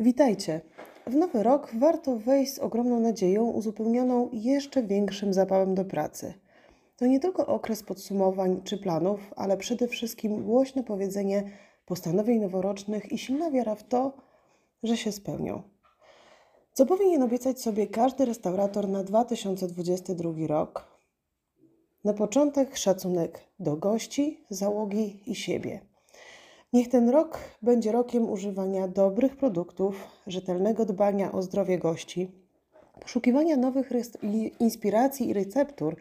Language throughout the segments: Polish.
Witajcie! W nowy rok warto wejść z ogromną nadzieją, uzupełnioną jeszcze większym zapałem do pracy. To nie tylko okres podsumowań czy planów, ale przede wszystkim głośne powiedzenie postanowień noworocznych i silna wiara w to, że się spełnią. Co powinien obiecać sobie każdy restaurator na 2022 rok? Na początek szacunek do gości, załogi i siebie. Niech ten rok będzie rokiem używania dobrych produktów, rzetelnego dbania o zdrowie gości, poszukiwania nowych inspiracji i receptur,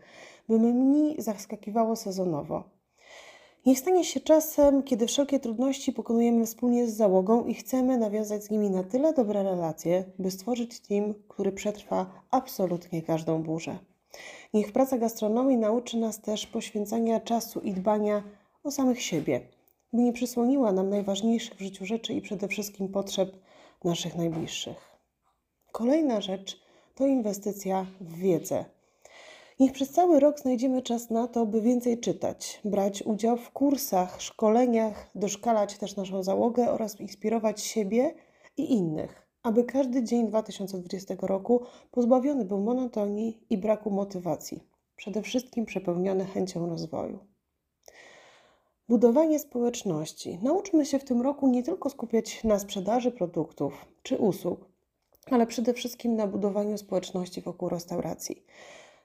by menu zaskakiwało sezonowo. Niech stanie się czasem, kiedy wszelkie trudności pokonujemy wspólnie z załogą i chcemy nawiązać z nimi na tyle dobre relacje, by stworzyć team, który przetrwa absolutnie każdą burzę. Niech praca gastronomii nauczy nas też poświęcania czasu i dbania o samych siebie, by nie przysłoniła nam najważniejszych w życiu rzeczy i przede wszystkim potrzeb naszych najbliższych. Kolejna rzecz to inwestycja w wiedzę. Niech przez cały rok znajdziemy czas na to, by więcej czytać, brać udział w kursach, szkoleniach, doszkalać też naszą załogę oraz inspirować siebie i innych, aby każdy dzień 2020 roku pozbawiony był monotonii i braku motywacji, przede wszystkim przepełniony chęcią rozwoju. Budowanie społeczności. Nauczmy się w tym roku nie tylko skupiać na sprzedaży produktów czy usług, ale przede wszystkim na budowaniu społeczności wokół restauracji.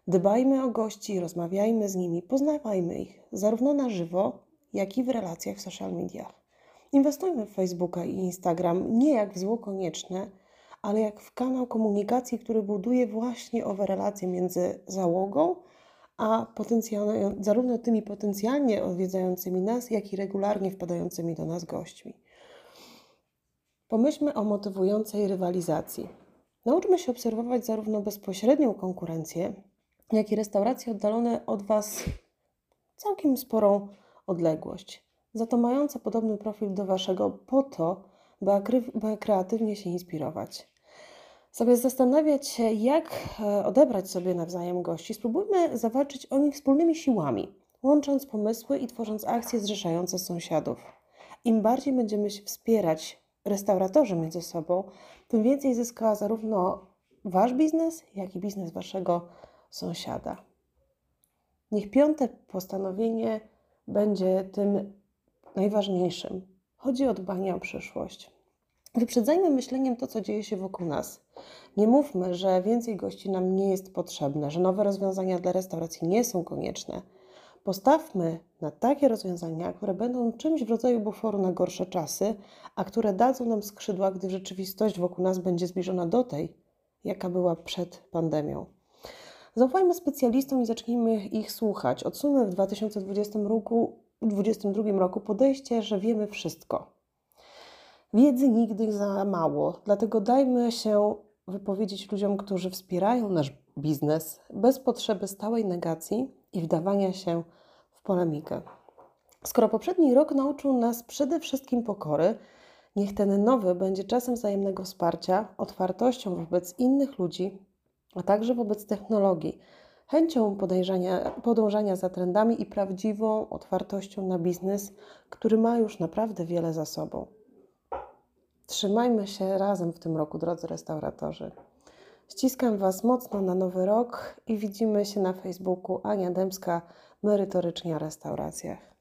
Dbajmy o gości, rozmawiajmy z nimi, poznawajmy ich, zarówno na żywo, jak i w relacjach w social mediach. Inwestujmy w Facebooka i Instagram nie jak w zło konieczne, ale jak w kanał komunikacji, który buduje właśnie owe relacje między załogą, a potencjalnie, zarówno tymi potencjalnie odwiedzającymi nas, jak i regularnie wpadającymi do nas gośćmi. Pomyślmy o motywującej rywalizacji. Nauczmy się obserwować zarówno bezpośrednią konkurencję, jak i restauracje oddalone od Was całkiem sporą odległość, za to mające podobny profil do Waszego, po to, by, by kreatywnie się inspirować. Zamiast zastanawiać się, jak e, odebrać sobie nawzajem gości, spróbujmy zawalczyć o nich wspólnymi siłami, łącząc pomysły i tworząc akcje zrzeszające sąsiadów. Im bardziej będziemy się wspierać restauratorzy między sobą, tym więcej zyska zarówno Wasz biznes, jak i biznes Waszego sąsiada. Niech piąte postanowienie będzie tym najważniejszym. Chodzi o dbanie o przyszłość. Wyprzedzajmy myśleniem to, co dzieje się wokół nas. Nie mówmy, że więcej gości nam nie jest potrzebne, że nowe rozwiązania dla restauracji nie są konieczne. Postawmy na takie rozwiązania, które będą czymś w rodzaju buforu na gorsze czasy, a które dadzą nam skrzydła, gdy rzeczywistość wokół nas będzie zbliżona do tej, jaka była przed pandemią. Zaufajmy specjalistom i zacznijmy ich słuchać. Odsuńmy w 2020 roku, 2022 roku podejście, że wiemy wszystko. Wiedzy nigdy za mało, dlatego dajmy się wypowiedzieć ludziom, którzy wspierają nasz biznes bez potrzeby stałej negacji i wdawania się w polemikę. Skoro poprzedni rok nauczył nas przede wszystkim pokory, niech ten nowy będzie czasem wzajemnego wsparcia, otwartością wobec innych ludzi, a także wobec technologii, chęcią podążania za trendami i prawdziwą otwartością na biznes, który ma już naprawdę wiele za sobą. Trzymajmy się razem w tym roku, drodzy restauratorzy. Ściskam Was mocno na nowy rok i widzimy się na Facebooku Ania Dębska, merytorycznie o restauracjach.